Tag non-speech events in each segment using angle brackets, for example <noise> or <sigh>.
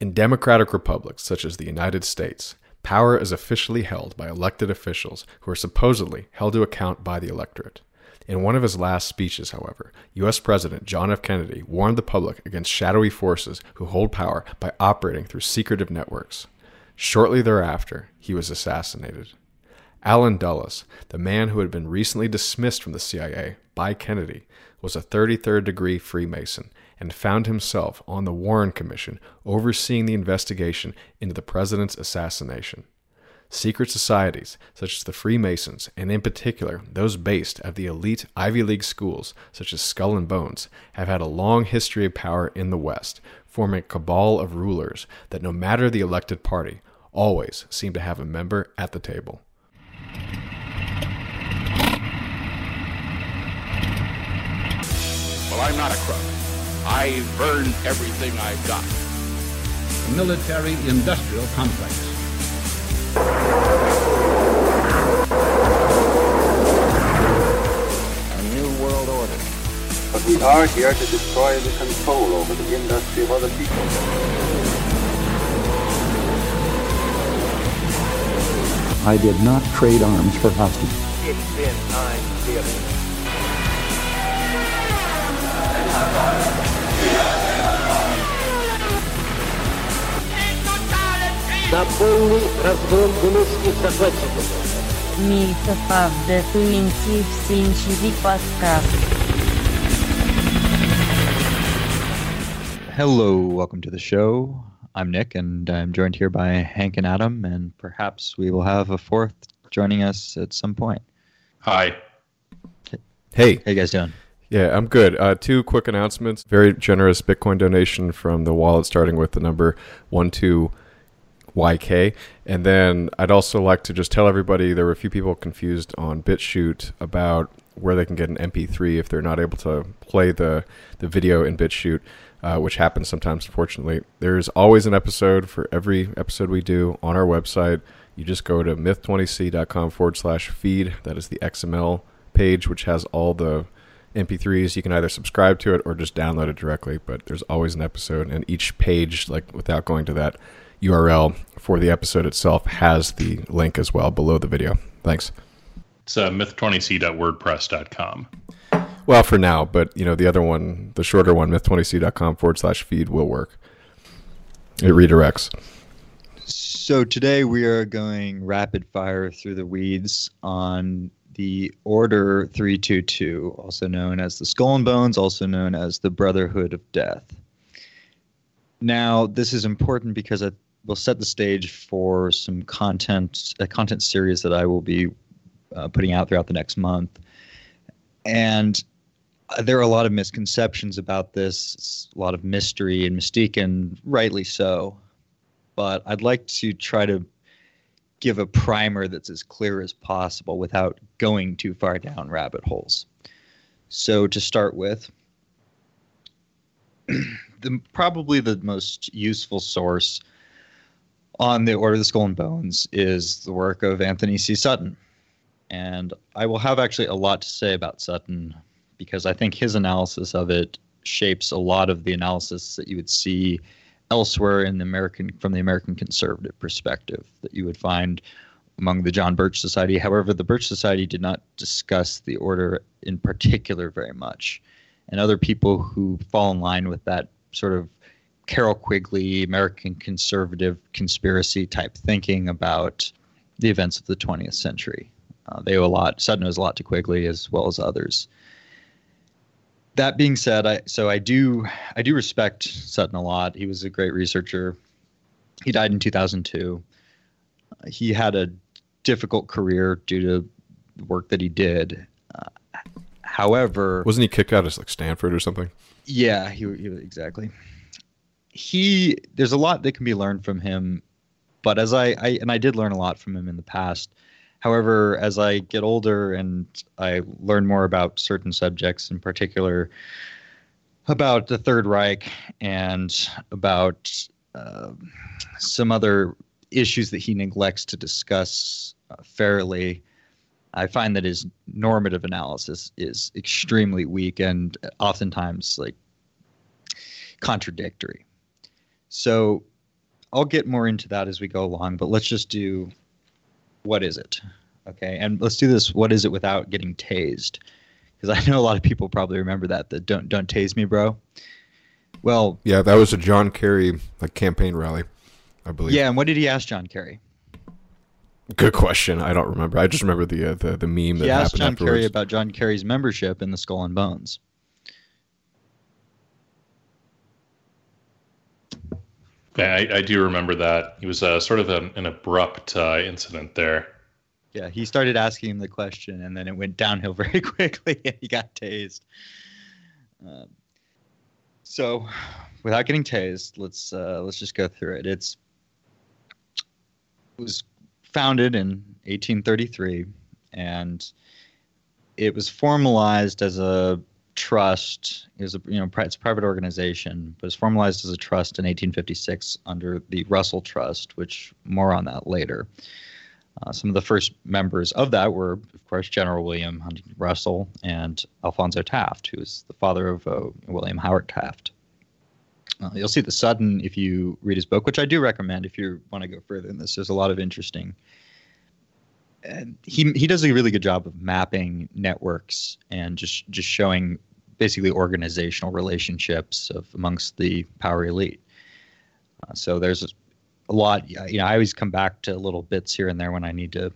In democratic republics such as the United States, power is officially held by elected officials who are supposedly held to account by the electorate. In one of his last speeches, however, U.S. President John F. Kennedy warned the public against shadowy forces who hold power by operating through secretive networks. Shortly thereafter, he was assassinated. Allen Dulles, the man who had been recently dismissed from the CIA by Kennedy, was a 33rd degree Freemason and found himself on the Warren Commission overseeing the investigation into the president's assassination. Secret societies, such as the Freemasons, and in particular those based at the elite Ivy League schools, such as Skull and Bones, have had a long history of power in the West, forming a cabal of rulers that, no matter the elected party, always seem to have a member at the table. Well, I'm not a crook. I've earned everything I've got. Military industrial complex. A new world order. But we are here to destroy the control over the industry of other people. I did not trade arms for hostages. It's been time to be a na pełny rozglądności захватчиков. Мильта Павде Туинтив Синчиви Подкаст. Hello, welcome to the show. I'm Nick, and I'm joined here by Hank and Adam, and perhaps we will have a fourth joining us at some point. Hi. Hey. How you guys doing? Yeah, I'm good. Uh, two quick announcements. Very generous Bitcoin donation from the wallet starting with the number 12YK. And then I'd also like to just tell everybody there were a few people confused on BitChute about where they can get an MP3 if they're not able to play the, the video in BitChute, uh, which happens sometimes, unfortunately. There's always an episode for every episode we do on our website. You just go to myth20c.com forward slash feed. That is the XML page, which has all the MP3s. You can either subscribe to it or just download it directly, but there's always an episode, and each page, like without going to that URL for the episode itself, has the link as well below the video. Thanks. It's uh, myth20c.wordpress.com. Well, for now, but you know the other one, the shorter one, myth20c.com forward slash feed will work. It redirects. So today we are going rapid fire through the weeds on the Order 322, also known as the Skull and Bones, also known as the Brotherhood of Death. Now, this is important because it will set the stage for some content, a content series that I will be uh, putting out throughout the next month. And uh, there are a lot of misconceptions about this, it's a lot of mystery and mystique, and rightly so. But I'd like to try to give a primer that's as clear as possible without going too far down rabbit holes. So to start with, <clears throat> the probably the most useful source on the Order of the Skull and Bones is the work of Anthony C. Sutton. And I will have actually a lot to say about Sutton because I think his analysis of it shapes a lot of the analysis that you would see elsewhere in the American from the American conservative perspective that you would find among the John Birch Society. However, the Birch Society did not discuss the order in particular very much. And other people who fall in line with that sort of Carroll Quigley, American conservative conspiracy type thinking about the events of the 20th century. Uh, they owe a lot, Sutton owes a lot to Quigley as well as others that being said, I so I do I do respect Sutton a lot. He was a great researcher. He died in 2002. He had a difficult career due to the work that he did. Uh, however, wasn't he kicked out of like Stanford or something? Yeah, he, he exactly. He there's a lot that can be learned from him, but as I, I and I did learn a lot from him in the past. However, as I get older and I learn more about certain subjects, in particular about the Third Reich and about uh, some other issues that he neglects to discuss uh, fairly, I find that his normative analysis is extremely weak and oftentimes like contradictory. So I'll get more into that as we go along, but let's just do what is it? Okay, and let's do this. What is it without getting tased? Because I know a lot of people probably remember that. The don't don't tase me, bro. Well, Yeah, that was a John Kerry like campaign rally, I believe. yeah. And what did he ask John Kerry? Good question. I don't remember. I just remember the uh, the the meme that He asked happened John afterwards. Kerry about John Kerry's membership in the Skull and Bones. Yeah, I, I do remember that. It was uh, sort of an, an abrupt uh, incident there. Yeah, he started asking him the question, and then it went downhill <laughs> very quickly, and he got tased. Um, so, without getting tased, let's uh, let's just go through it. It's it was founded in 1833, and it was formalized as a trust. It was a you know it's a private organization, but it's formalized as a trust in 1856 under the Russell Trust, which more on that later. Uh, some of the first members of that were, of course, General William Huntington Russell and Alphonso Taft, who is the father of uh, William Howard Taft. Uh, you'll see the Sutton if you read his book, which I do recommend if you want to go further in this. There's a lot of interesting. And he he does a really good job of mapping networks and just just showing basically organizational relationships of amongst the power elite. Uh, so there's a lot. You know, I always come back to little bits here and there when I need to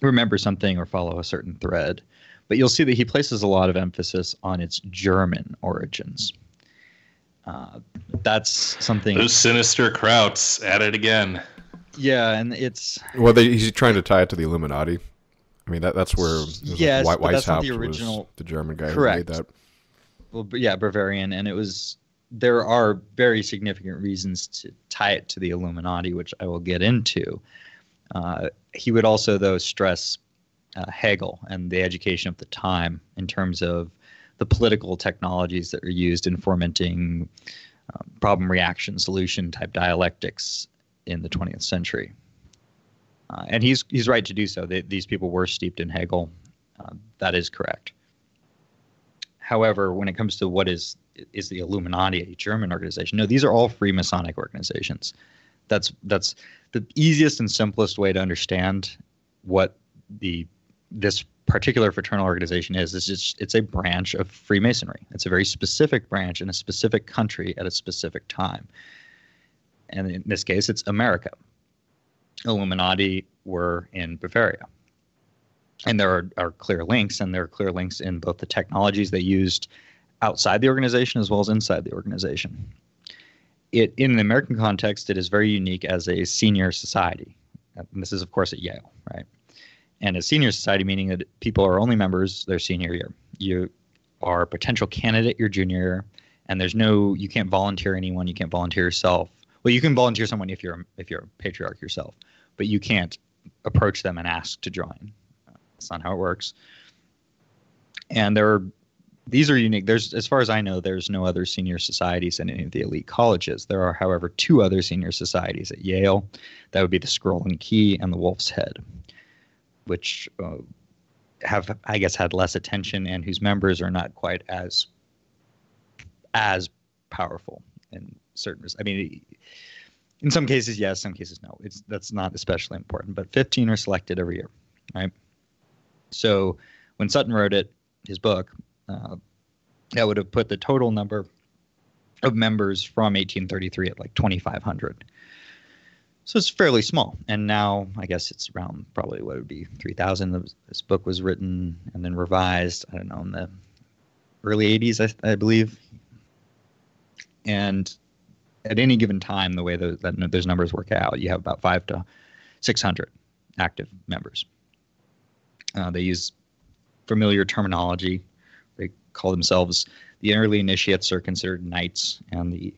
remember something or follow a certain thread. But you'll see that he places a lot of emphasis on its German origins. Uh, that's something. Those sinister Krauts at it again. Yeah, and it's Well, they, he's trying to tie it to the Illuminati. I mean, that that's where it was like Yes, White but that's not the original- the German guy Correct. who made that. well, yeah, Bavarian, and it was. There are very significant reasons to tie it to the Illuminati, which I will get into. Uh, he would also, though, stress uh, Hegel and the education of the time in terms of the political technologies that are used in fomenting um, problem reaction solution type dialectics in the 20th century. Uh, and he's he's right to do so. They, these people were steeped in Hegel. Uh, that is correct. However, when it comes to what is is the Illuminati a German organization? No, these are all Freemasonic organizations. That's that's the easiest and simplest way to understand what the this particular fraternal organization is. Is just it's a branch of Freemasonry. It's a very specific branch in a specific country at a specific time. And in this case, it's America. Illuminati were in Bavaria and there are, are clear links, and there are clear links in both the technologies they used outside the organization as well as inside the organization. It in the American context, it is very unique as a senior society. And this is, of course, at Yale, right? And a senior society meaning that people are only members their senior year. You are a potential candidate your junior year, and there's no you can't volunteer anyone, you can't volunteer yourself. Well, you can volunteer someone if you're if you're a patriarch yourself, but you can't approach them and ask to join. That's not how it works. And there are these are unique. There's as far as I know, there's no other senior societies in any of the elite colleges. There are, however, two other senior societies at Yale. That would be the Scroll and Key and the Wolf's Head, which uh, have, I guess, had less attention and whose members are not quite as as powerful in certain. I mean, in some cases, yes. Some cases, no. It's that's not especially important. But 15 are selected every year, right? So when Sutton wrote it, his book, uh, that would have put the total number of members from 1833 at like 2,500. So it's fairly small. And now I guess it's around probably what would be 3,000. This book was written and then revised, I don't know, in the early 80s, I, I believe. And at any given time, the way those, that, those numbers work out, you have about five to 600 active members. Uh, they use familiar terminology. They call themselves the early initiates are considered knights, and the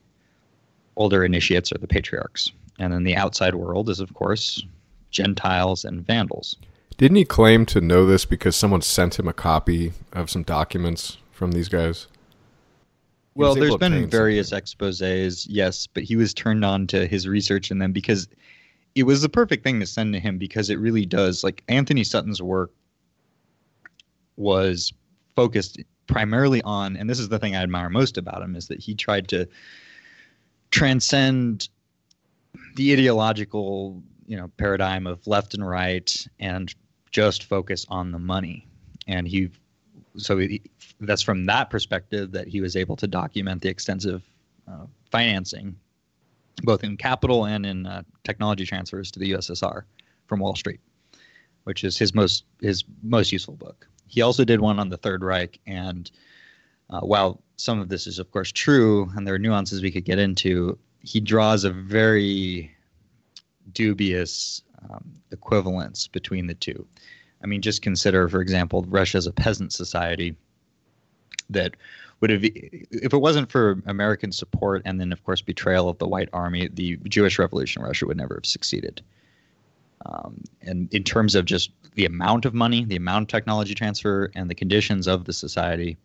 older initiates are the patriarchs. And then the outside world is, of course, Gentiles and Vandals. Didn't he claim to know this because someone sent him a copy of some documents from these guys? Well, there's been various exposés, yes, but he was turned on to his research and then because it was the perfect thing to send to him because it really does like Anthony Sutton's work was focused primarily on and this is the thing I admire most about him is that he tried to transcend the ideological you know paradigm of left and right and just focus on the money. And he so he, that's from that perspective that he was able to document the extensive uh, financing both in capital and in uh, technology transfers to the USSR from Wall Street which is his most his most useful book. He also did one on the Third Reich and uh, while some of this is of course true and there are nuances we could get into he draws a very dubious um, equivalence between the two. I mean, just consider, for example, Russia as a peasant society that would have, if it wasn't for American support and then, of course, betrayal of the White Army, the Jewish Revolution in Russia would never have succeeded. Um, and in terms of just the amount of money, the amount of technology transfer, and the conditions of the society,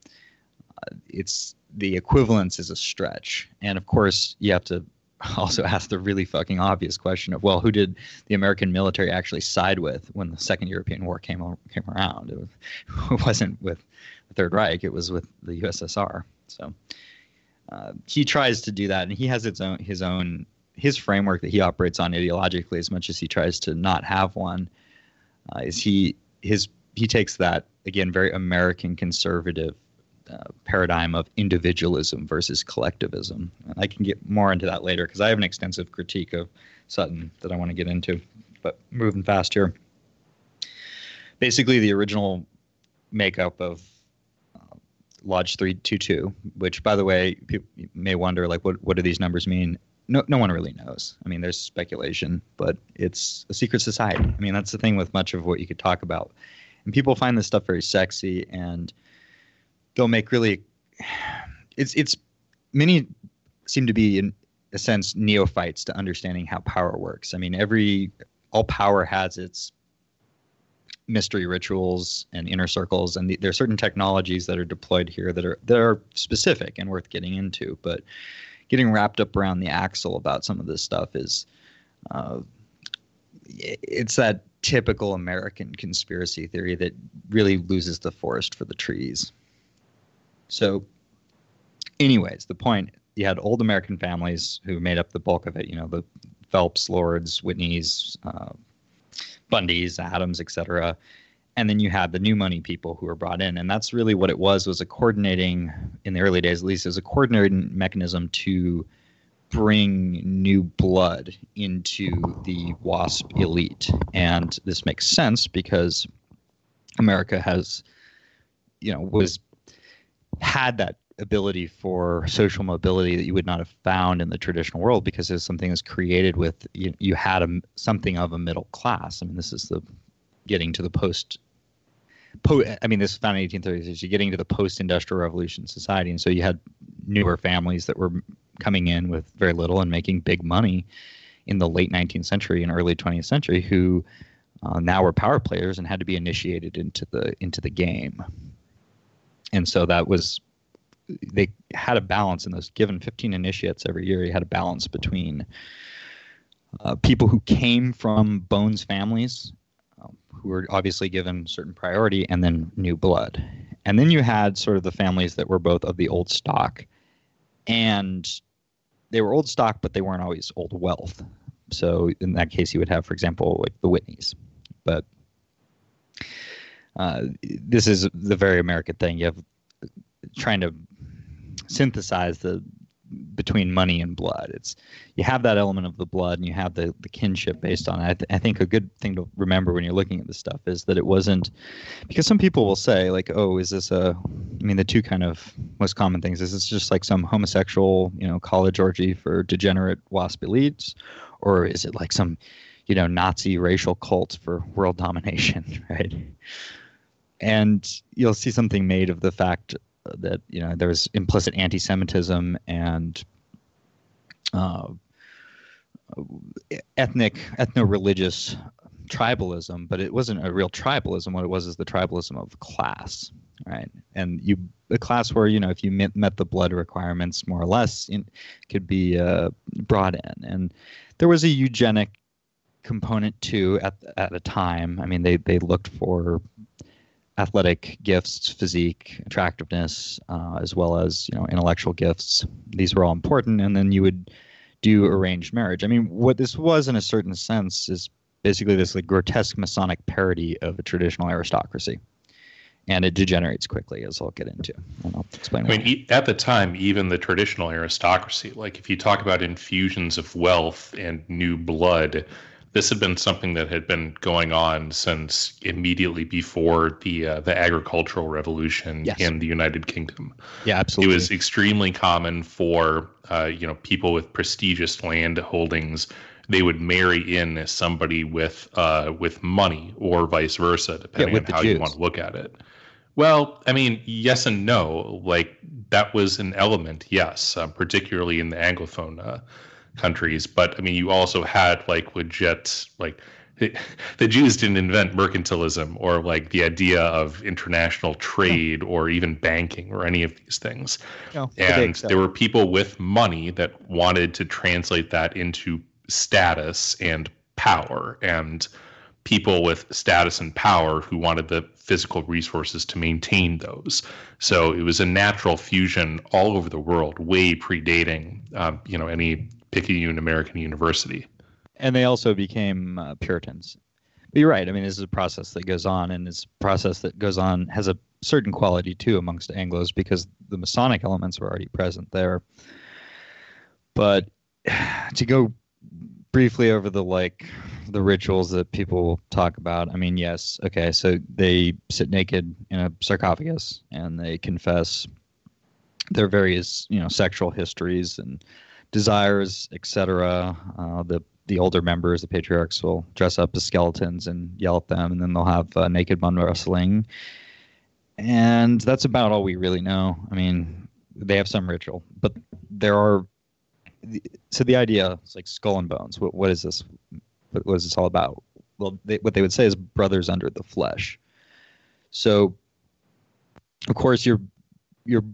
it's the equivalence is a stretch. And of course, you have to <laughs> also ask the really fucking obvious question of, well, who did the American military actually side with when the Second European War came came around? It, was, <laughs> wasn't with the Third Reich; it was with the USSR. So uh, he tries to do that, and he has his own his own his framework that he operates on ideologically, as much as he tries to not have one. Uh, is he his he takes that again very American conservative uh, paradigm of individualism versus collectivism. And I can get more into that later because I have an extensive critique of Sutton that I want to get into. But moving fast here. Basically, the original makeup of uh, Lodge 322, which, by the way, people may wonder, like, what, what do these numbers mean? No, no one really knows. I mean, there's speculation, but it's a secret society. I mean, that's the thing with much of what you could talk about. And people find this stuff very sexy and – they'll make really it's it's many seem to be in a sense neophytes to understanding how power works. I mean, every all power has its mystery rituals and inner circles, and the, there are certain technologies that are deployed here that are that are specific and worth getting into. But getting wrapped up around the axle about some of this stuff is uh, it's that typical American conspiracy theory that really loses the forest for the trees. So, anyways, the point you had old American families who made up the bulk of it. You know, the Phelps, Lords, Whitneys, uh, Bundys, Adams, etc. And then you had the new money people who were brought in, and that's really what it was. Was a coordinating in the early days, at least, as a coordinating mechanism to bring new blood into the WASP elite. And this makes sense because America has, you know, was had that ability for social mobility that you would not have found in the traditional world because it's something that's created with you, you had a, something of a middle class. I mean, this is the getting to the post. Po, I mean, this is found in 1830s. You're getting to the post-industrial revolution society, and so you had newer families that were coming in with very little and making big money in the late 19th century and early 20th century, who uh, now were power players and had to be initiated into the into the game and so that was they had a balance in those given 15 initiates every year. You had a balance between uh, people who came from Bones families, um, who were obviously given certain priority, and then new blood. And then you had sort of the families that were both of the old stock, and they were old stock, but they weren't always old wealth. So in that case, you would have, for example, like the Whitneys. But uh, this is the very American thing. You have trying to synthesize the between money and blood. It's you have that element of the blood and you have the, the kinship based on it. I, th- I think a good thing to remember when you're looking at this stuff is that it wasn't because some people will say like, oh, is this a? I mean, the two kind of most common things is this just like some homosexual, you know, college orgy for degenerate WASP elites, or is it like some, you know, Nazi racial cult for world domination, <laughs> right? And you'll see something made of the fact that you know there was implicit anti-Semitism and uh, ethnic, ethno-religious tribalism, but it wasn't a real tribalism. What it was is the tribalism of class, right? And you a class where you know if you met, met the blood requirements more or less, it could be uh, brought in, and there was a eugenic component too at at a time. I mean, they they looked for athletic gifts, physique, attractiveness, uh, as well as you know intellectual gifts. These were all important, and then you would do arranged marriage. I mean, what this was in a certain sense is basically this like grotesque Masonic parody of a traditional aristocracy. And it degenerates quickly, as I'll get into. And I'll explain. I mean, e- at the time, even the traditional aristocracy, like if you talk about infusions of wealth and new blood, this had been something that had been going on since immediately before the uh, the agricultural revolution Yes. in the United Kingdom. yeah, absolutely. It was extremely common for uh, you know people with prestigious land holdings. They would marry in somebody with uh, with money, or vice versa, depending with on how you want to look at it. Well, I mean, yes and no. Like that was an element, yes, uh, particularly in the Anglophone uh, countries. But I mean, you also had like legit like. The Jews didn't invent mercantilism or like the idea of international trade or even banking or any of these things. No, and so. there were people with money that wanted to translate that into status and power and people with status and power who wanted the physical resources to maintain those. So it was a natural fusion all over the world, way predating, um, you know, any Picayune American University. and they also became uh, Puritans. But you're right. I mean, this is a process that goes on, and a process that goes on has a certain quality too amongst Anglo's because the Masonic elements were already present there. But <sighs> to go briefly over the like the rituals that people talk about, I mean, yes, okay, so they sit naked in a sarcophagus and they confess their various, you know, sexual histories and desires, etc. Uh, the the older members, the patriarchs, will dress up as skeletons and yell at them, and then they'll have uh, naked bun wrestling. And that's about all we really know. I mean, they have some ritual, but there are. So the idea is like skull and bones. What what is this? What, what is this all about? Well, they, what they would say is brothers under the flesh. So, of course, you're you're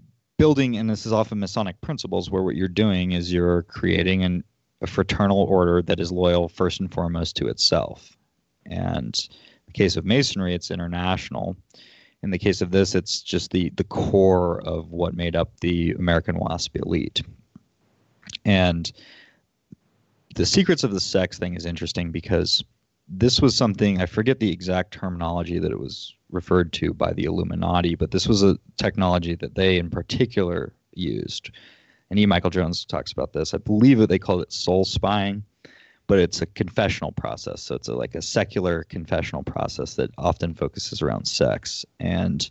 building, and this is often Masonic principles, where what you're doing is you're creating an, a fraternal order that is loyal first and foremost to itself. And in the case of Masonry, it's international. In the case of this, it's just the the core of what made up the American WASP elite. And the secrets of the sex thing is interesting because this was something I forget the exact terminology that it was referred to by the Illuminati, but this was a technology that they in particular used. And E. Michael Jones talks about this. I believe that they called it soul spying, but it's a confessional process. So it's a, like a secular confessional process that often focuses around sex. And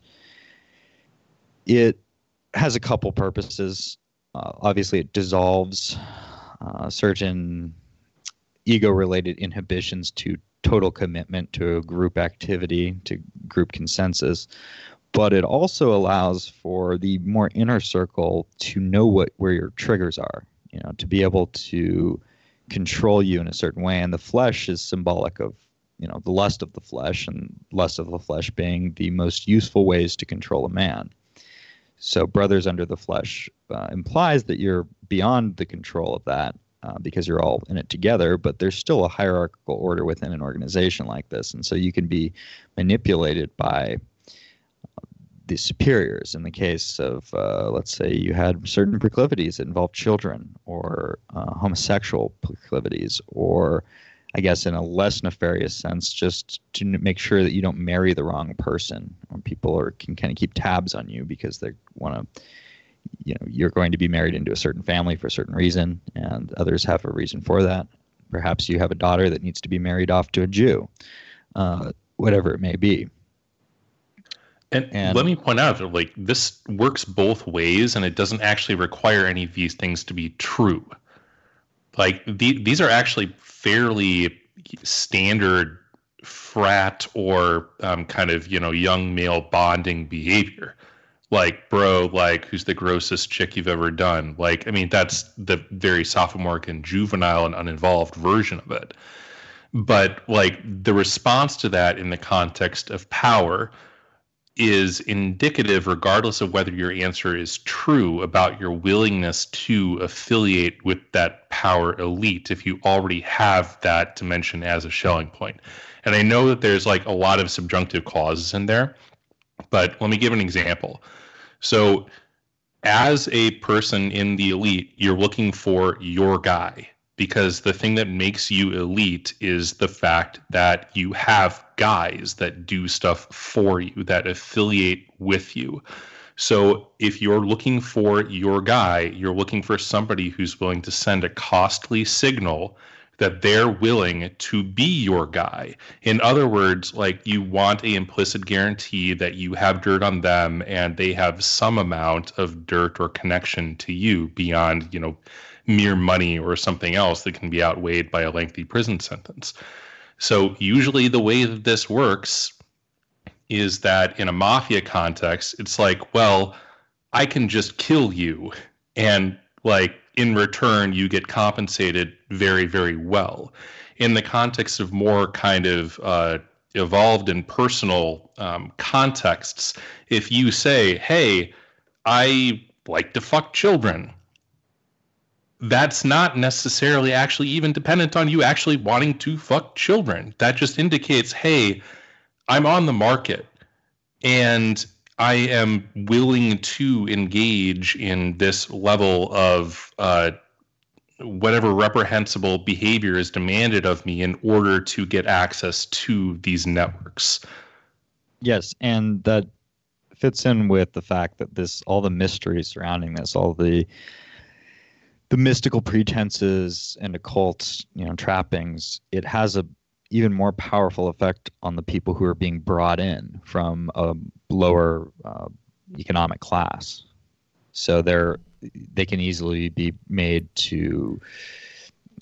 it has a couple purposes. Uh, obviously, it dissolves uh, certain ego related inhibitions to total commitment to a group activity, to group consensus. But it also allows for the more inner circle to know what where your triggers are, you know, to be able to control you in a certain way. And the flesh is symbolic of, you know, the lust of the flesh, and lust of the flesh being the most useful ways to control a man. So, brothers under the flesh uh, implies that you're beyond the control of that uh, because you're all in it together, but there's still a hierarchical order within an organization like this. And so you can be manipulated by uh, the superiors. In the case of, uh, let's say, you had certain proclivities that involved children or uh, homosexual proclivities, or I guess in a less nefarious sense, just to make sure that you don't marry the wrong person. Or people are, can kind of keep tabs on you because they want to you know you're going to be married into a certain family for a certain reason and others have a reason for that perhaps you have a daughter that needs to be married off to a jew uh, whatever it may be And, And- let me point out that like this works both ways, and it doesn't actually require any of these things to be true. Like the, these are actually fairly standard frat or um, kind of you know young male bonding behavior. Like, bro, like who's the grossest chick you've ever done? Like, I mean, that's the very sophomoric and juvenile and uninvolved version of it. But like the response to that in the context of power is indicative, regardless of whether your answer is true, about your willingness to affiliate with that power elite if you already have that dimension as a showing point. And I know that there's like a lot of subjunctive clauses in there, but let me give an example. So as a person in the elite, you're looking for your guy because the thing that makes you elite is the fact that you have guys that do stuff for you, that affiliate with you. So if you're looking for your guy, you're looking for somebody who's willing to send a costly signal that they're willing to be your guy. In other words, like you want a implicit guarantee that you have dirt on them and they have some amount of dirt or connection to you beyond, you know, mere money or something else that can be outweighed by a lengthy prison sentence. So usually the way that this works is that in a mafia context, it's like, well, I can just kill you and like in return, you get compensated very, very well. In the context of more kind of uh, evolved and personal um, contexts, if you say, hey, I like to fuck children, that's not necessarily actually even dependent on you actually wanting to fuck children. That just indicates, hey, I'm on the market and I am willing to engage in this level of uh, whatever reprehensible behavior is demanded of me in order to get access to these networks. Yes, and that fits in with the fact that this all the mystery surrounding this, all the the mystical pretenses and occult, you know, trappings, it has a even more powerful effect on the people who are being brought in from a lower uh, economic class. So they're they can easily be made to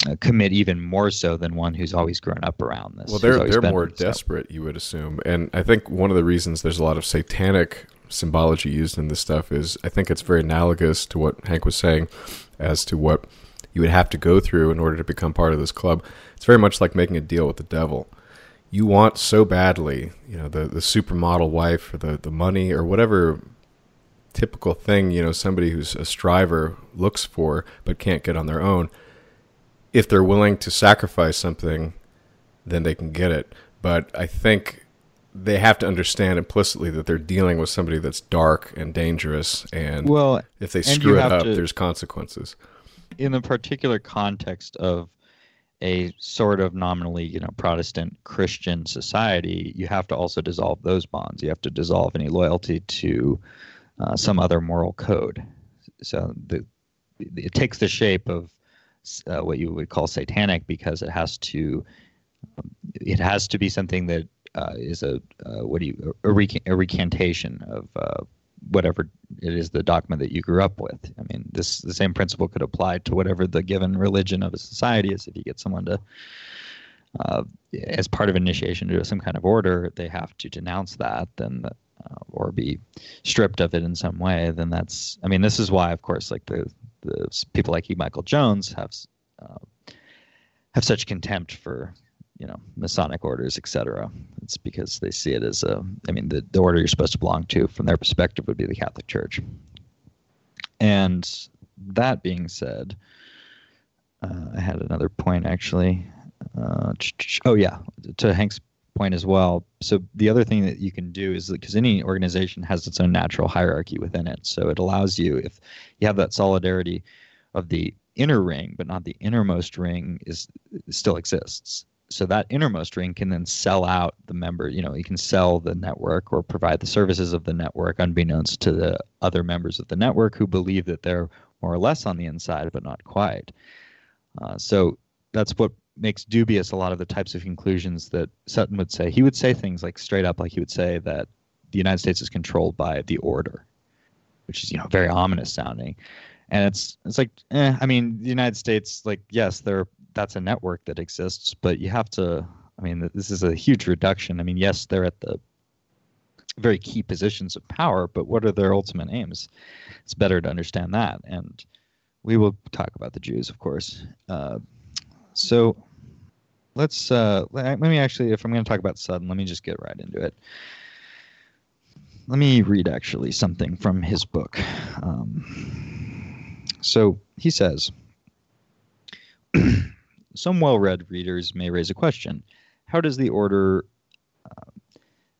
uh, commit even more so than one who's always grown up around this. Well, they're they're more desperate, you would assume, and I think one of the reasons there's a lot of satanic symbology used in this stuff is I think it's very analogous to what Hank was saying as to what you would have to go through in order to become part of this club. It's very much like making a deal with the devil. You want so badly, you know, the, the supermodel wife or the, the money or whatever typical thing, you know, somebody who's a striver looks for but can't get on their own. If they're willing to sacrifice something, then they can get it. But I think they have to understand implicitly that they're dealing with somebody that's dark and dangerous and well, if they screw it up to, there's consequences in the particular context of a sort of nominally, you know, Protestant Christian society, you have to also dissolve those bonds. You have to dissolve any loyalty to uh, some other moral code. So the it takes the shape of uh, what you would call satanic because it has to um, it has to be something that uh, is a uh, what do you a, rec- a recantation of uh, whatever it is the dogma that you grew up with. I mean, this the same principle could apply to whatever the given religion of a society is. If you get someone to, uh, as part of initiation to some kind of order, they have to denounce that, then uh, or be stripped of it in some way. Then that's. I mean, this is why, of course, like the the people like E. Michael Jones have uh, have such contempt for you know Masonic orders, etc. It's because they see it as a. I mean, the, the order you're supposed to belong to, from their perspective, would be the Catholic Church. And that being said, uh, I had another point actually. Uh, oh yeah, to Hank's point as well. So the other thing that you can do is because any organization has its own natural hierarchy within it, so it allows you if you have that solidarity of the inner ring, but not the innermost ring is still exists so that innermost ring can then sell out the member you know you can sell the network or provide the services of the network unbeknownst to the other members of the network who believe that they're more or less on the inside but not quite. Uh, so that's what makes dubious a lot of the types of conclusions that sutton would say. He would say things like straight up like he would say that the united states is controlled by the order which is you know very ominous sounding. And it's it's like eh, i mean the united states like yes they're that's a network that exists, but you have to. I mean, this is a huge reduction. I mean, yes, they're at the very key positions of power, but what are their ultimate aims? It's better to understand that. And we will talk about the Jews, of course. Uh, so let's uh, let me actually, if I'm going to talk about Sutton, let me just get right into it. Let me read actually something from his book. Um, so he says. <clears throat> some well read readers may raise a question How does the order, uh,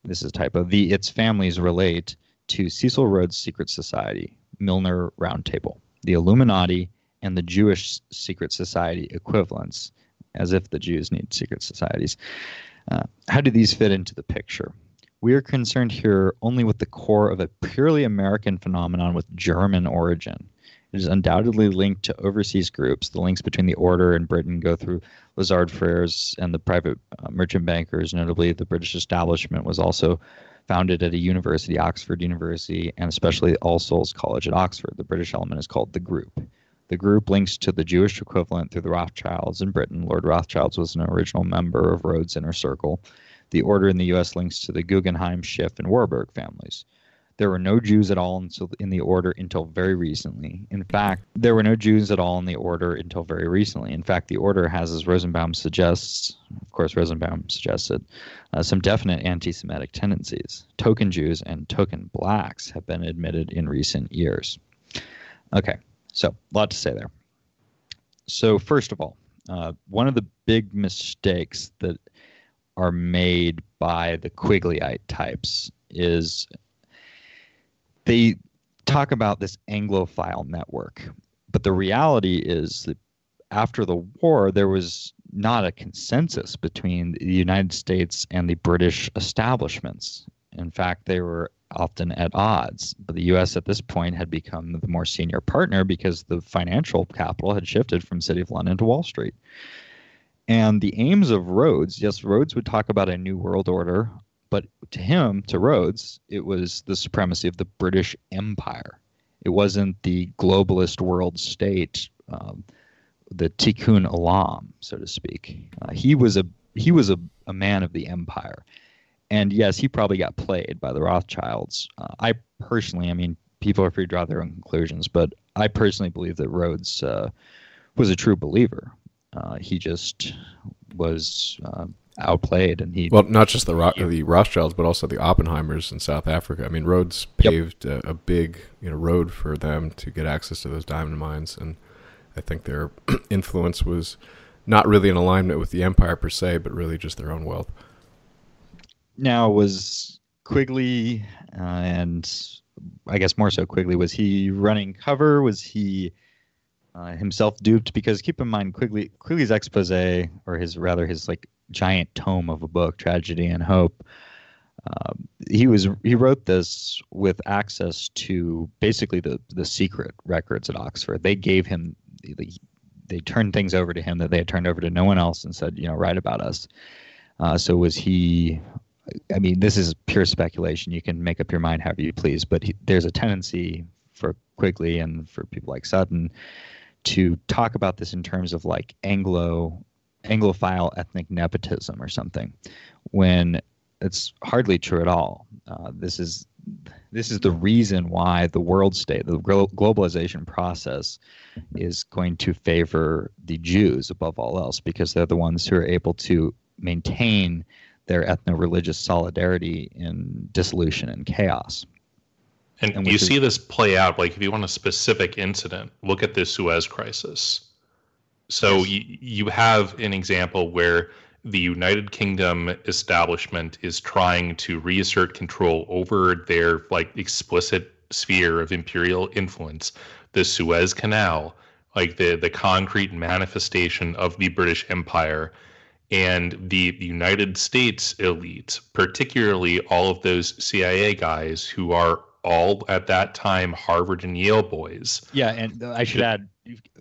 this is a typo, the its families relate to Cecil Rhodes' secret society? Milner Roundtable, the Illuminati, and the Jewish secret society equivalents, as if the Jews need secret societies. Uh, how do these fit into the picture? We are concerned here only with the core of a purely American phenomenon with German origin. It is undoubtedly linked to overseas groups. The links between the order and Britain go through Lazard Frères and the private uh, merchant bankers. Notably, the British establishment was also founded at a university, Oxford University, and especially All Souls College at Oxford. The British element is called the Group. The group links to the Jewish equivalent through the Rothschilds in Britain. Lord Rothschilds was an original member of Rhodes' Inner Circle. The order in the U.S. links to the Guggenheim, Schiff, and Warburg families. There were no Jews at all in the order until very recently. In fact, there were no Jews at all in the order until very recently. In fact, the order has, as Rosenbaum suggests, of course, Rosenbaum suggested, uh, some definite anti-Semitic tendencies. Token Jews and token blacks have been admitted in recent years. Okay, so a lot to say there. So first of all, uh, one of the big mistakes that are made by the Quigleyite types is they talk about this Anglophile network, but the reality is that after the war, there was not a consensus between the United States and the British establishments. In fact, they were often at odds. But the U.S. at this point had become the more senior partner because the financial capital had shifted from City of London to Wall Street. And the aims of Rhodes, yes, Rhodes would talk about a new world order but to him, to Rhodes, it was the supremacy of the British Empire. It wasn't the globalist world state, um, the tikkun olam, so to speak. Uh, he was a he was a, a man of the empire, and yes, he probably got played by the Rothschilds. Uh, I personally, I mean, people are free to draw their own conclusions, but I personally believe that Rhodes uh, was a true believer. Uh, he just was uh, outplayed, and he well, not just the Ro- the Rothschilds, but also the Oppenheimers in South Africa. I mean, Rhodes paved yep. a, a, big you know road for them to get access to those diamond mines, and I think their <clears throat> influence was not really in alignment with the empire per se, but really just their own wealth. Now was Quigley, uh, and I guess more so Quigley, was he running cover? Was he uh, himself duped? Because keep in mind, Quigley Quigley's expose, or his rather his like giant tome of a book, Tragedy and Hope. Um, he was he wrote this with access to basically the the secret records at Oxford. They gave him they, they turned things over to him that they had turned over to no one else and said, you know, write about us. Uh, so was he? I mean, this is pure speculation. You can make up your mind however you please, but he, there's a tendency for Quigley and for people like Sutton to talk about this in terms of like Anglo Anglophile ethnic nepotism or something, when it's hardly true at all. Uh, this is this is the reason why the world state, the globalization process, is going to favor the Jews above all else because they're the ones who are able to maintain their ethno-religious solidarity in dissolution and chaos. And, and you is, see this play out. Like if you want a specific incident, look at the Suez Crisis so yes. you, you have an example where the United Kingdom establishment is trying to reassert control over their like explicit sphere of imperial influence, the Suez Canal, like the the concrete manifestation of the British Empire and the United States elite, particularly all of those CIA guys who are all at that time Harvard and Yale boys. Yeah, and I should add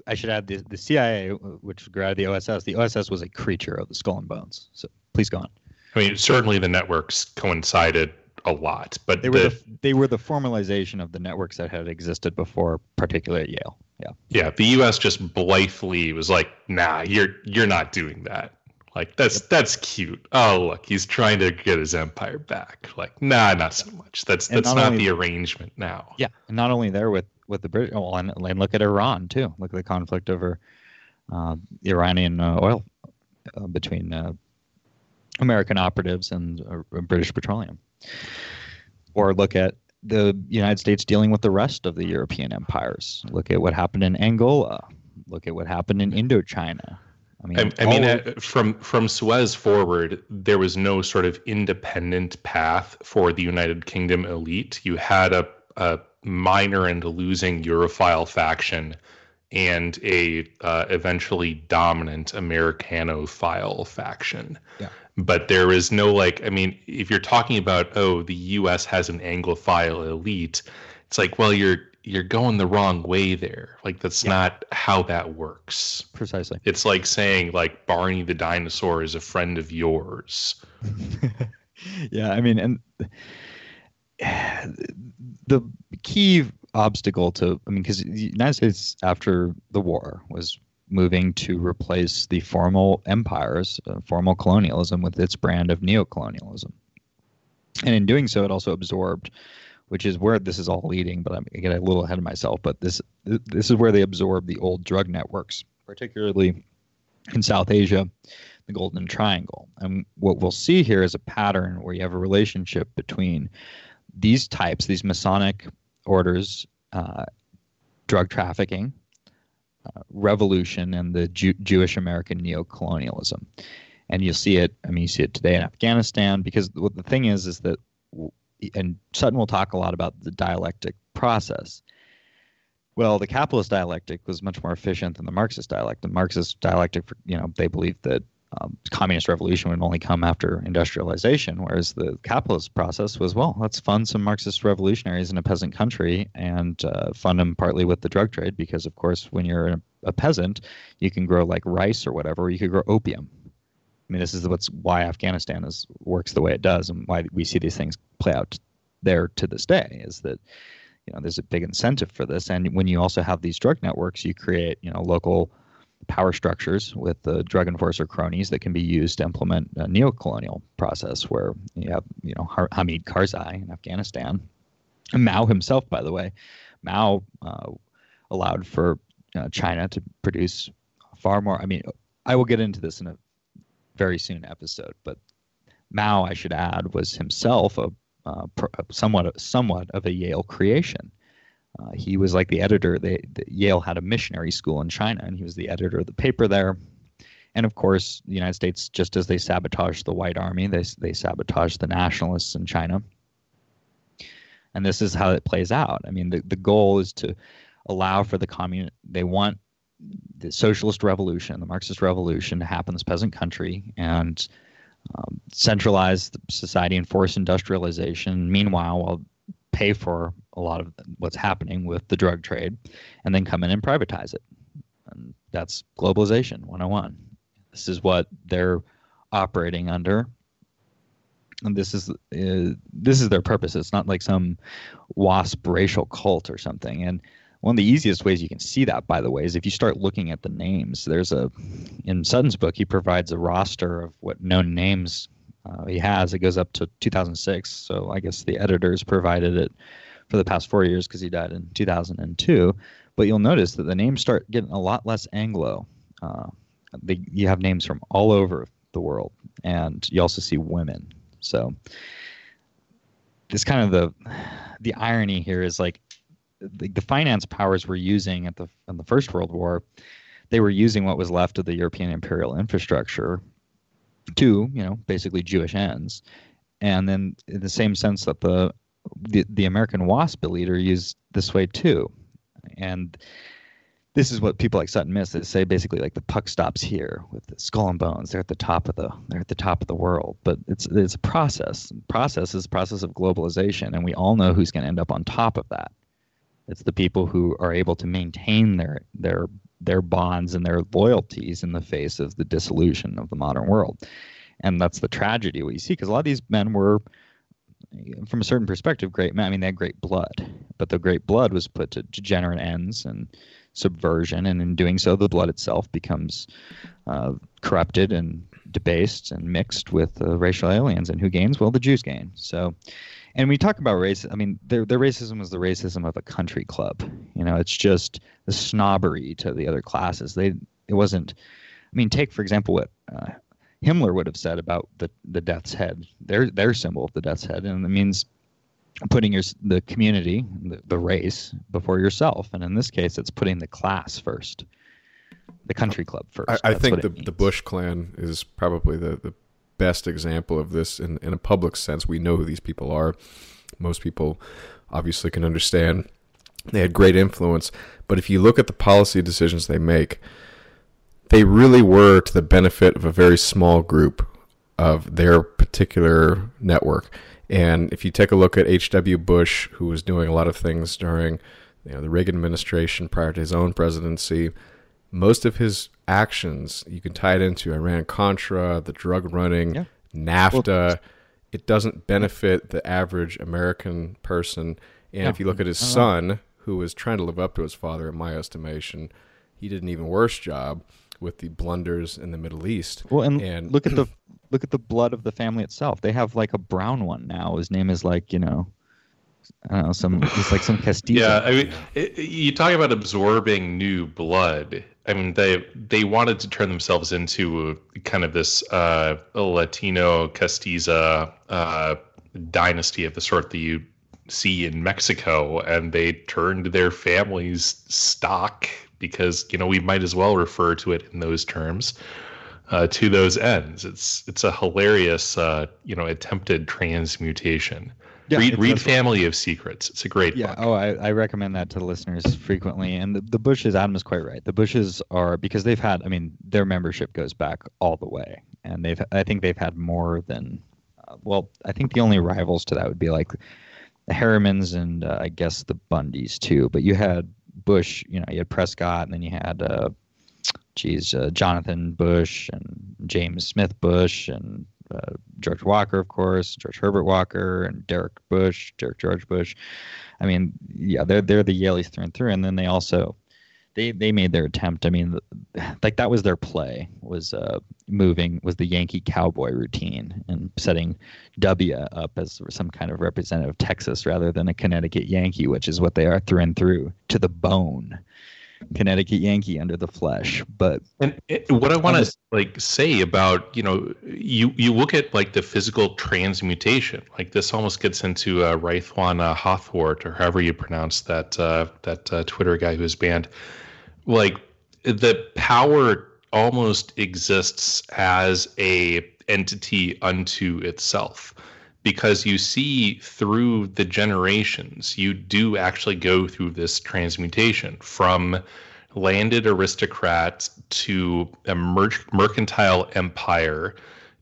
I should add the, the CIA, which grabbed the OSS. The OSS was a creature of the Skull and Bones. So please go on. I mean, certainly the networks coincided a lot, but they were the, the, they were the formalization of the networks that had existed before, particularly at Yale. Yeah. Yeah. The U.S. just blithely was like, "Nah, you're you're not doing that." Like that's yep. that's cute. Oh look, he's trying to get his empire back. Like, nah, not so much. That's that's not, not the arrangement now. Yeah, and not only there with with the British. Oh, and, and look at Iran too. Look at the conflict over uh, Iranian uh, oil uh, between uh, American operatives and uh, British petroleum. Or look at the United States dealing with the rest of the European empires. Look at what happened in Angola. Look at what happened in Indochina. I mean, I, I mean, uh, from from Suez forward, there was no sort of independent path for the United Kingdom elite. You had a a minor and losing Europhile faction and a uh, eventually dominant Americanophile faction. Yeah. But there is no like, I mean, if you're talking about oh, the U.S. has an Anglophile elite, it's like, well, you're you're going the wrong way there. Like that's yeah. not how that works. Precisely. It's like saying like Barney the dinosaur is a friend of yours. <laughs> yeah, I mean, and <sighs> the key obstacle to, I mean, because the United States after the war was moving to replace the formal empires, uh, formal colonialism, with its brand of neocolonialism. And in doing so, it also absorbed, which is where this is all leading. But I'm I get a little ahead of myself. But this this is where they absorb the old drug networks, particularly in South Asia, the Golden Triangle. And what we'll see here is a pattern where you have a relationship between these types, these Masonic orders, uh, drug trafficking, uh, revolution, and the Jew- Jewish American neocolonialism. And you'll see it. I mean, you see it today in Afghanistan because what the thing is is that, and Sutton will talk a lot about the dialectic process. Well, the capitalist dialectic was much more efficient than the Marxist dialectic. The Marxist dialectic, you know, they believed that um, communist revolution would only come after industrialization, whereas the capitalist process was well, let's fund some Marxist revolutionaries in a peasant country and uh, fund them partly with the drug trade, because of course, when you're a, a peasant, you can grow like rice or whatever, or you could grow opium. I mean, this is what's why Afghanistan is works the way it does, and why we see these things play out there to this day. Is that you know there's a big incentive for this, and when you also have these drug networks, you create you know local power structures with the drug enforcer cronies that can be used to implement a neo-colonial process where you have, you know, Hamid Karzai in Afghanistan. And Mao himself, by the way, Mao uh, allowed for uh, China to produce far more. I mean, I will get into this in a very soon episode, but Mao, I should add, was himself a uh, somewhat somewhat of a Yale creation. Uh, he was like the editor. They, the, Yale had a missionary school in China, and he was the editor of the paper there. And of course, the United States, just as they sabotaged the White Army, they they sabotaged the nationalists in China. And this is how it plays out. I mean, the, the goal is to allow for the commun. They want the socialist revolution, the Marxist revolution, to happen in this peasant country and um, centralize society and force industrialization. Meanwhile, while pay for a lot of what's happening with the drug trade and then come in and privatize it. And that's globalization 101. This is what they're operating under. And this is uh, this is their purpose. It's not like some WASP racial cult or something. And one of the easiest ways you can see that, by the way, is if you start looking at the names. There's a in Sutton's book, he provides a roster of what known names uh, he has. It goes up to 2006. So I guess the editors provided it for the past four years because he died in 2002. But you'll notice that the names start getting a lot less Anglo. Uh, you have names from all over the world, and you also see women. So this kind of the the irony here is like the, the finance powers were using at the in the First World War. They were using what was left of the European imperial infrastructure to, you know, basically Jewish ends. And then in the same sense that the the, the American WASP are used this way too. And this is what people like Sutton miss. They say basically like the puck stops here with the skull and bones. They're at the top of the they're at the top of the world. But it's it's a process. Process is a process of globalization, and we all know who's going to end up on top of that. It's the people who are able to maintain their their their bonds and their loyalties in the face of the dissolution of the modern world. And that's the tragedy we see because a lot of these men were from a certain perspective, great men. I mean, they had great blood, but the great blood was put to degenerate ends and subversion, and in doing so, the blood itself becomes uh, corrupted and debased and mixed with uh, racial aliens. And who gains? Well, the Jews gain. So, and we talk about race. I mean, their their racism was the racism of a country club. You know, it's just the snobbery to the other classes. They it wasn't. I mean, take for example what uh, Himmler would have said about the the death's head, their their symbol of the death's head, and it means putting your the community, the, the race before yourself, and in this case, it's putting the class first, the country club first. I, I think the the Bush clan is probably the the best example of this in in a public sense. We know who these people are. Most people obviously can understand They had great influence, but if you look at the policy decisions they make, they really were to the benefit of a very small group of their particular network. And if you take a look at H.W. Bush, who was doing a lot of things during you know, the Reagan administration prior to his own presidency, most of his actions you can tie it into Iran Contra, the drug running, Yeah. NAFTA. Well- it doesn't benefit the average American person. And Yeah. if you look at his I don't son, who was trying to live up to his father, in my estimation, he did an even worse job with the blunders in the Middle East. Well, and, And- look at the <clears throat> look at the blood of the family itself. They have like a brown one now. His name is like you know, I don't know, some he's like some Castizo. <laughs> Yeah, I mean, it, you talk about absorbing new blood. I mean, they they wanted to turn themselves into kind of this uh, Latino Castiza uh, dynasty of the sort that you see in Mexico, and they turned their family's stock because you know we might as well refer to it in those terms uh, to those ends. It's it's a hilarious uh, you know attempted transmutation. Yeah, read read Family of Secrets. It's a great Yeah. book. Oh, I, I recommend that to the listeners frequently. And the, the Bushes, Adam is quite right. The Bushes are because they've had. I mean, their membership goes back all the way, and they've. I think they've had more than. Uh, well, I think the only rivals to that would be like the Harrimans and uh, I guess the Bundys too. But you had Bush. You know, you had Prescott, and then you had. Uh, geez, uh, Jonathan Bush and James Smith Bush and uh, George Walker, of course, George Herbert Walker and Derek Bush, Derek George Bush. I mean, yeah, they're they're the Yaleys through and through, and then they also they they made their attempt. I mean, <sighs> like that was their play was uh, moving was the Yankee cowboy routine and setting W up as some kind of representative of Texas rather than a Connecticut Yankee, which is what they are through and through to the bone. Connecticut Yankee under the flesh, but And it, what I want to like say about you know you you look at like the physical transmutation like this almost gets into uh, Raithwan uh, or however you pronounce that uh, that uh, Twitter guy who's banned. Like the power almost exists as a entity unto itself because you see through the generations you do actually go through this transmutation from landed aristocrat to a mer- mercantile empire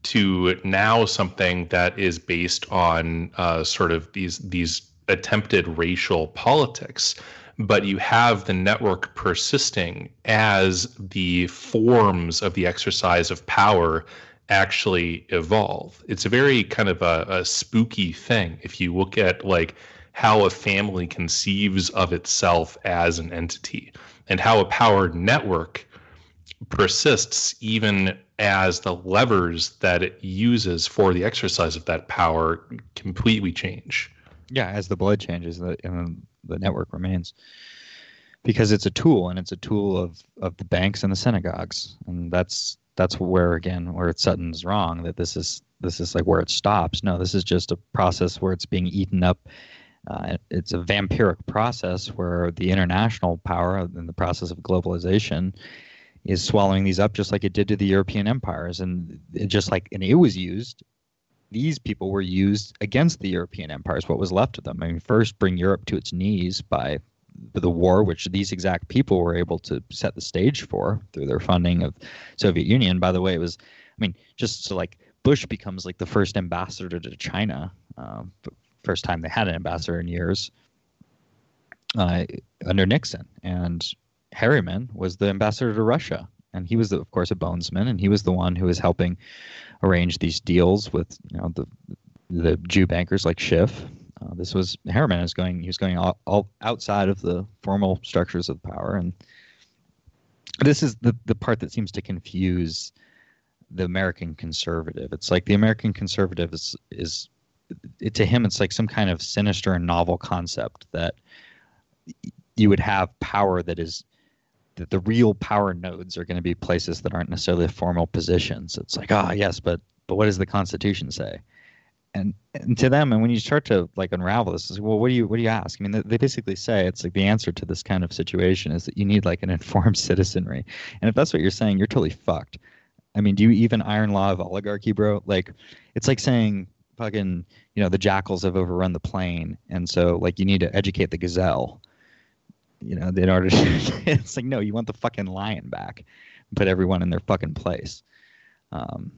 to now something that is based on uh, sort of these these attempted racial politics. But you have the network persisting as the forms of the exercise of power actually evolve. It's a very kind of a, a spooky thing if you look at like how a family conceives of itself as an entity and how a power network persists even as the levers that it uses for the exercise of that power completely change. Yeah, as the blood changes, the the network remains because it's a tool, and it's a tool of of the banks and the synagogues, and that's that's where again where Sutton's wrong that this is this is like where it stops. No, this is just a process where it's being eaten up. Uh, it's a vampiric process where the international power in the process of globalization is swallowing these up just like it did to the European empires, and just like and it was used these people were used against the European empires, what was left of them. I mean, first bring Europe to its knees by the war, which these exact people were able to set the stage for through their funding of Soviet Union. By the way, it was, I mean, just so like Bush becomes like the first ambassador to China, uh, first time they had an ambassador in years uh, under Nixon, and Harriman was the ambassador to Russia, and he was, of course, a bonesman, and he was the one who was helping arrange these deals with you know the the Jew bankers like Schiff. Uh, this was Harriman is going he was going all, all outside of the formal structures of power, and this is the the part that seems to confuse the American conservative. It's like the American conservative is is it, to him it's like some kind of sinister and novel concept that you would have power that is that the real power nodes are going to be places that aren't necessarily formal positions. It's like, ah, yes, but but what does the Constitution say? And and to them, and when you start to like unravel this, is well, what do you what do you ask? I mean, they, they basically say it's like the answer to this kind of situation is that you need like an <laughs> informed citizenry, and if that's what you're saying, you're totally fucked. I mean, do you even iron law of oligarchy, bro? Like, it's like saying fucking, you know, the jackals have overrun the plain, and so like you need to educate the gazelle you know, in order to, <laughs> it's like no, you want the fucking lion back, put everyone in their fucking place. Um,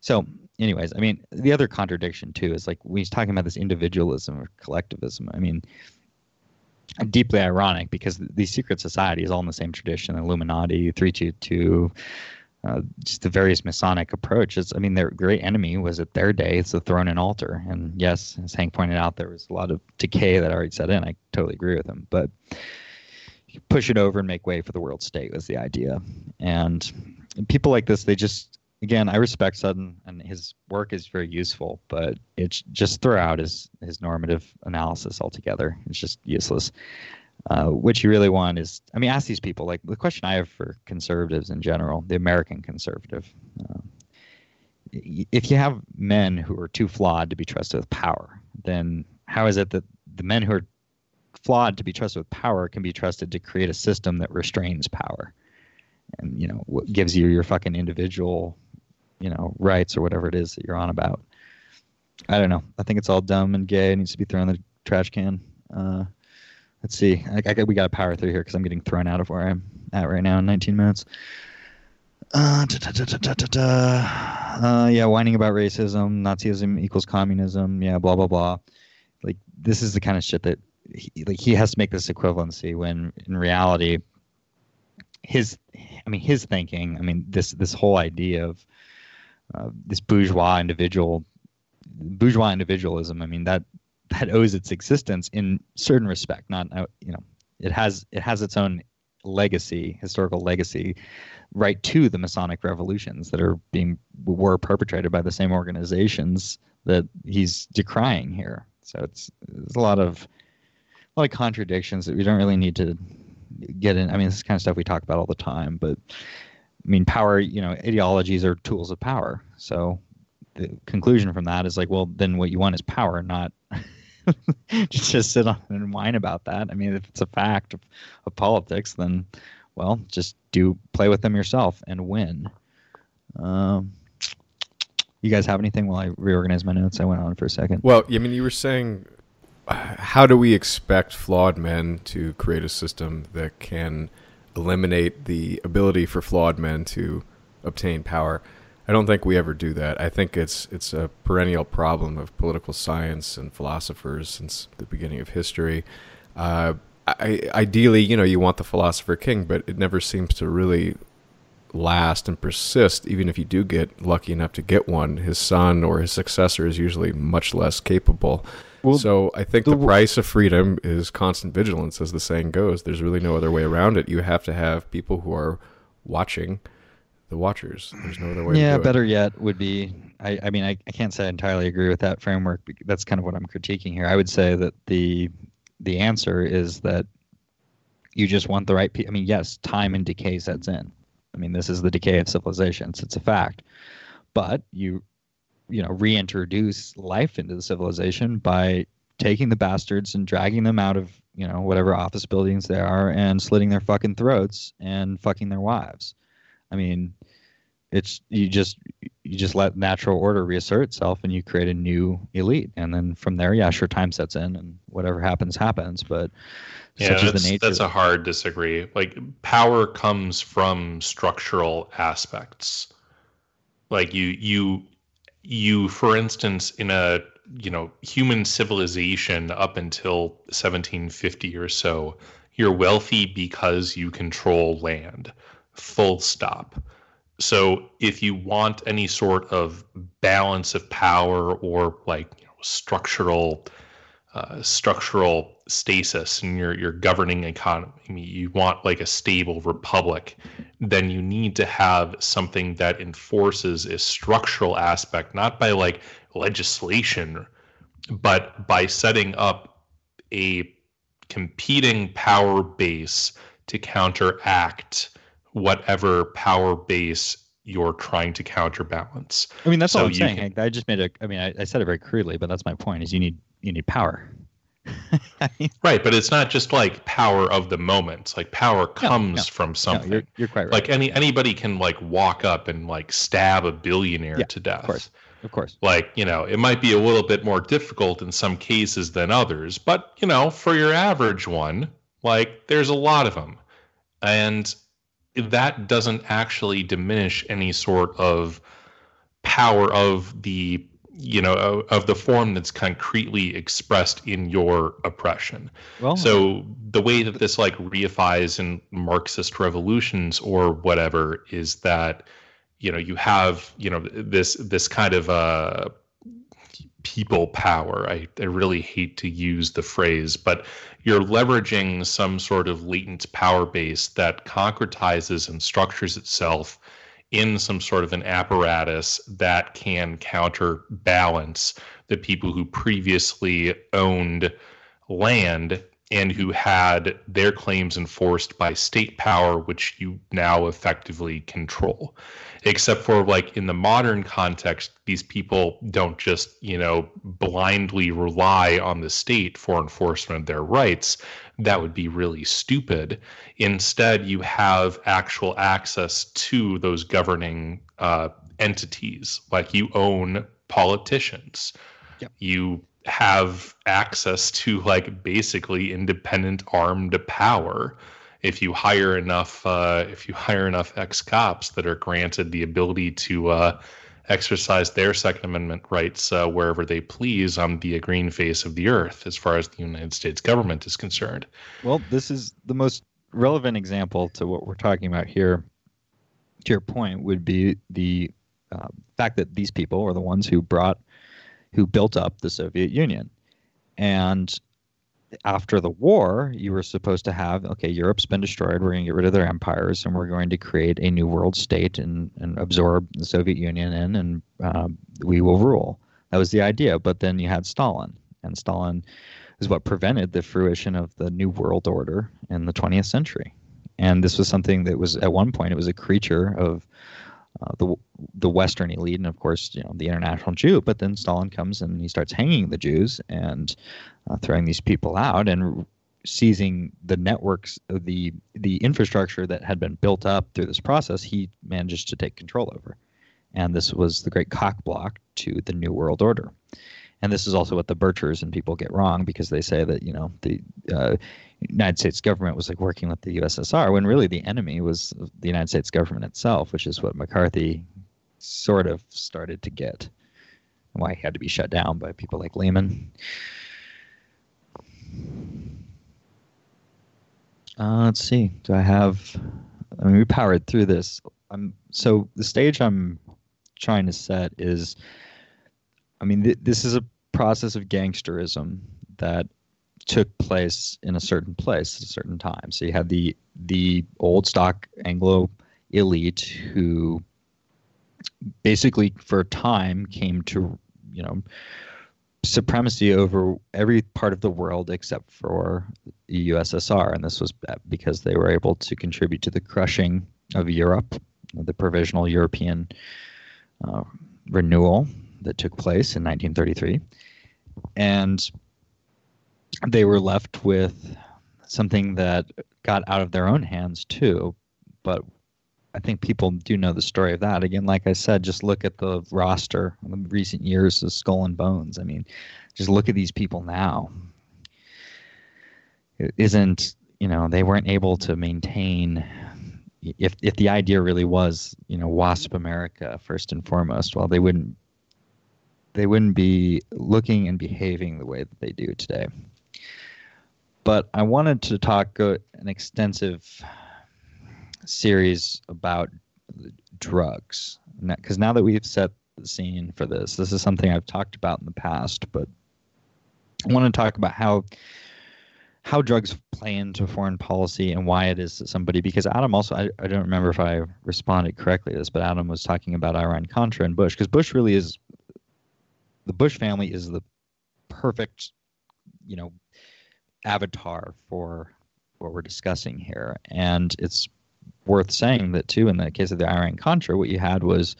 so, anyways, I mean, the other contradiction too is like when he's talking about this individualism or collectivism. I mean, deeply ironic because these secret societies all in the same tradition: Illuminati, three two two. Uh, just the various Masonic approaches. I mean, their great enemy was at their day, it's the throne and altar. And yes, as Hank pointed out, there was a lot of decay that already set in. I totally agree with him. But push it over and make way for the world state was the idea. And people like this, they just again, I respect Sutton and his work is very useful, but it's just throw out his his normative analysis altogether. It's just useless. Uh, what you really want is, I mean, ask these people. Like the question I have for conservatives in general, the American conservative, uh, if you have men who are too flawed to be trusted with power, then how is it that the men who are flawed to be trusted with power can be trusted to create a system that restrains power and you know gives you your fucking individual you know rights or whatever it is that you're on about. I don't know. I think it's all dumb and gay. It needs to be thrown in the trash can. Uh, let's see. I, I, we got to power through here because i'm getting thrown out of where i'm at right now in 19 minutes. Uh, da, da, da, uh, yeah, whining about racism, Nazism equals communism. Yeah, blah blah blah. Like this is the kind of shit that he, like he has to make this equivalency when in reality his i mean his thinking i mean this this whole idea of uh, this bourgeois individual bourgeois individualism i mean that that owes its existence in certain respect not uh, you know it has it has its own legacy historical legacy right to the masonic revolutions that are being were perpetrated by the same organizations that he's decrying here so it's, there's a lot of a lot of contradictions that we don't really need to get in. I mean, this is kind of stuff we talk about all the time, but I mean, power, you know, ideologies are tools of power. So the conclusion from that is like, well, then what you want is power, not <laughs> just sit on and whine about that. I mean, if it's a fact of, of politics, then, well, just do play with them yourself and win. Um, you guys have anything while I reorganize my notes? I went on for a second. Well, I mean, you were saying how do we expect flawed men to create a system that can eliminate the ability for flawed men to obtain power? I don't think we ever do that. I think it's it's a perennial problem of political science and philosophers since the beginning of history. Uh, I, ideally, you know, you want the philosopher king, but it never seems to really last and persist. Even if you do get lucky enough to get one, his son or his successor is usually much less capable. Well, so I think the, the, price of freedom is constant vigilance, as the saying goes. There's really no other way around it. You have to have people who are watching the watchers. There's no other way. Yeah, better yet would be. I, I mean, I, I can't say I entirely agree with that framework. That's kind of what I'm critiquing here. I would say that the the answer is that you just want the right. Pe- I mean, yes, time and decay sets in. I mean, this is the decay of civilizations. It's a fact. But you you know reintroduce life into the civilization by taking the bastards and dragging them out of you know whatever office buildings they are and slitting their fucking throats and fucking their wives. I mean it's you just you just let natural order reassert itself and you create a new elite. And then from there yeah sure time sets in and whatever happens happens. But yeah that's, that's a hard disagree. Like power comes from structural aspects. Like you you you, for instance, in a you know human civilization up until 1750 or so, you're wealthy because you control land. Full stop. So if you want any sort of balance of power or like you know, structural uh, structural stasis in your your governing economy, you want like a stable republic, then you need to have something that enforces a structural aspect, not by like legislation, but by setting up a competing power base to counteract whatever power base you're trying to counterbalance. I mean, that's so all I'm saying. Can, I just made a. I mean, I, I said it very crudely, but that's my point. Is you need you need power. <laughs> right, but it's not just like power of the moment. like power comes no, no, from something. No, you're, you're, quite right. Like any anybody can like walk up and like stab a billionaire yeah, to death. Of course. Of course. Like, you know, it might be a little bit more difficult in some cases than others, but you know, for your average one, Like, there's a lot of them. And that doesn't actually diminish any sort of power of the you know of, the form that's concretely expressed in your oppression. Well so the way that this like reifies in marxist revolutions or whatever is that you know you have you know this this kind of uh people power. I, I really hate to use the phrase but you're leveraging some sort of latent power base that concretizes and structures itself in some sort of an apparatus that can counterbalance the people who previously owned land and who had their claims enforced by state power, which you now effectively control. Except for like in the modern context, these people don't just, you know, blindly rely on the state for enforcement of their rights. That would be really stupid. Instead, you have actual access to those governing uh, entities, like you own politicians. Yep. You have access to like basically independent armed power if you hire enough uh, if you hire enough ex cops that are granted the ability to uh, exercise their Second Amendment rights uh, wherever they please on the green face of the earth, as far as the United States government is concerned. Well, this is the most relevant example to what we're talking about here. To your point, would be the uh, fact that these people are the ones who brought who built up the Soviet Union. And after the war, you were supposed to have okay, Europe's been destroyed. We're going to get rid of their empires, and we're going to create a new world state and, and absorb the Soviet Union in, and um, we will rule. That was the idea. But then you had Stalin, and Stalin is what prevented the fruition of the new world order in the 20th century. And this was something that was at one point it was a creature of uh, the the Western elite, and of course, you know, the international Jew. But then Stalin comes and he starts hanging the Jews and uh, throwing these people out and seizing the networks, the the infrastructure that had been built up through this process. He manages to take control over, and this was the great cock block to the New World Order. And this is also what the Birchers and people get wrong because they say that you know the uh, United States government was like working with the USSR when really the enemy was the United States government itself, which is what McCarthy sort of started to get. And why he had to be shut down by people like Lehman. Uh, let's see. Do I have? I mean, we powered through this. I'm so the stage I'm trying to set is. I mean, th- this is a process of gangsterism that took place in a certain place at a certain time. So you had the the old stock Anglo elite who basically for a time came to you know supremacy over every part of the world except for the USSR, and this was because they were able to contribute to the crushing of Europe, the provisional European uh, renewal that took place in 1933, and they were left with something that got out of their own hands too. But I think people do know the story of that. Again, like I said, just look at the roster in recent years of Skull and Bones. I mean, just look at these people now. It isn't you know they weren't able to maintain if if the idea really was you know WASP America first and foremost, well they wouldn't they wouldn't be looking and behaving the way that they do today. But I wanted to talk uh, an extensive series about drugs, because now that we've set the scene for this, this is something I've talked about in the past, but I want to talk about how how drugs play into foreign policy and why it is that somebody because Adam also I, I don't remember if I responded correctly to this, but Adam was talking about Iran Contra and Bush because Bush really is the Bush family is the perfect, you know, avatar for what we're discussing here. And it's worth saying that too in the case of the Iran Contra, what you had was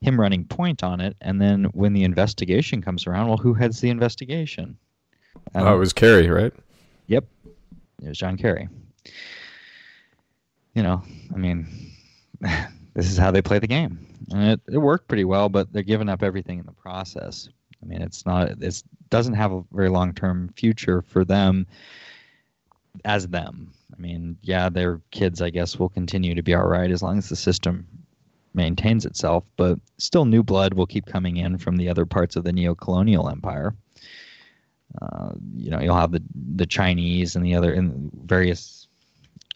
him running point on it, and then when the investigation comes around, well, who heads the investigation? Um, oh, it was Kerry, right? Yep, it was John Kerry. You know, I mean, <laughs> this is how they play the game, and it, it worked pretty well, but they're giving up everything in the process. I mean, it's not it doesn't have a very long term future for them as them. I mean, yeah, their kids, I guess, will continue to be all right as long as the system maintains itself, but still, new blood will keep coming in from the other parts of the neo-colonial empire. Uh, you know, you'll have the the Chinese and the other and various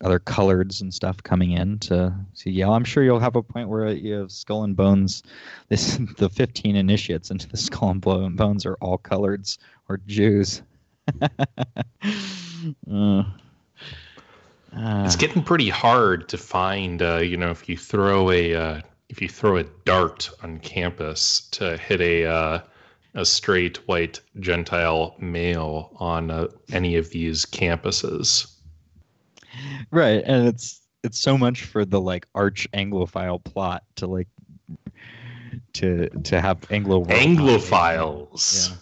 other coloreds and stuff coming in to see. Yeah, I'm sure you'll have a point where you have Skull and Bones. <laughs> This the 15 initiates into the Skull and Bones are all coloreds or Jews. <laughs> uh, it's getting pretty hard to find. Uh, you know, if you throw a uh, if you throw a dart on campus to hit a uh, a straight white Gentile male on uh, any of these campuses. Right, and it's it's so much for the like arch Anglophile plot to like to to have Anglo Anglophiles.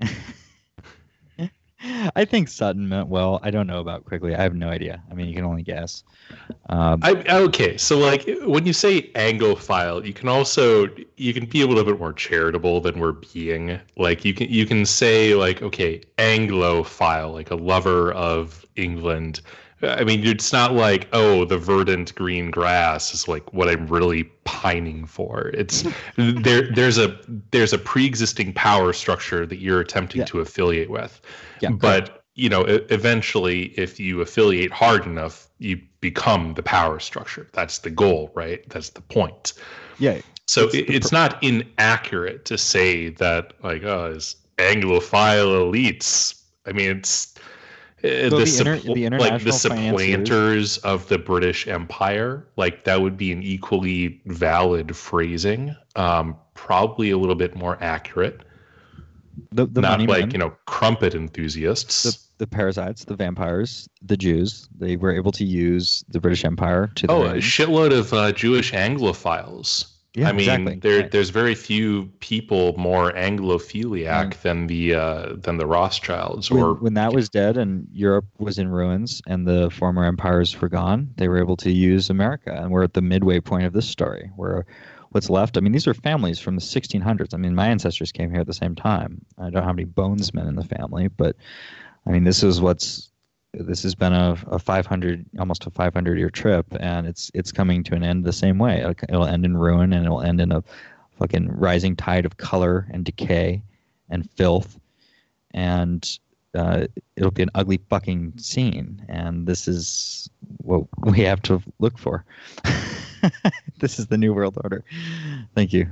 Yeah. <laughs> I think Sutton meant well. I don't know about Quigley. I have no idea. I mean, you can only guess. Um, I, okay, so like when you say Anglophile, you can also you can be a little bit more charitable than we're being. Like you can you can say like okay, Anglophile, like a lover of England. I mean, it's not like oh, the verdant green grass is like what I'm really pining for. It's there. There's a there's a pre-existing power structure that you're attempting Yeah. to affiliate with. Yeah, but you know, eventually, if you affiliate hard enough, you become the power structure. That's the goal, right? That's the point. yeah, So It's it, it's not inaccurate to say that like oh, it's Anglophile elites. I mean, it's the, the inter- the like the financiers- supplanters of the British Empire. Like that would be an equally valid phrasing. Um, probably a little bit more accurate. the the not like men, you know crumpet enthusiasts. the the parasites, the vampires, the Jews. They were able to use the British Empire to Oh, a shitload of uh, Jewish Anglophiles. Yeah, I mean, exactly. there Right. there's very few people more Anglophiliac than the uh, than the Rothschilds when, or when that was dead and Europe was in ruins and the former empires were gone, they were able to use America. And we're at the midway point of this story where what's left. I mean, these are families from the 1600s. I mean, my ancestors came here at the same time. I don't have any bonesmen in the family, but I mean, this is what's this has been a, a 500 almost a 500 year trip and it's it's coming to an end the same way. It'll, end in ruin and it'll end in a fucking rising tide of color and decay and filth. And uh, it'll be an ugly fucking scene. And this is what we have to look for. <laughs> This is the new world order. Thank you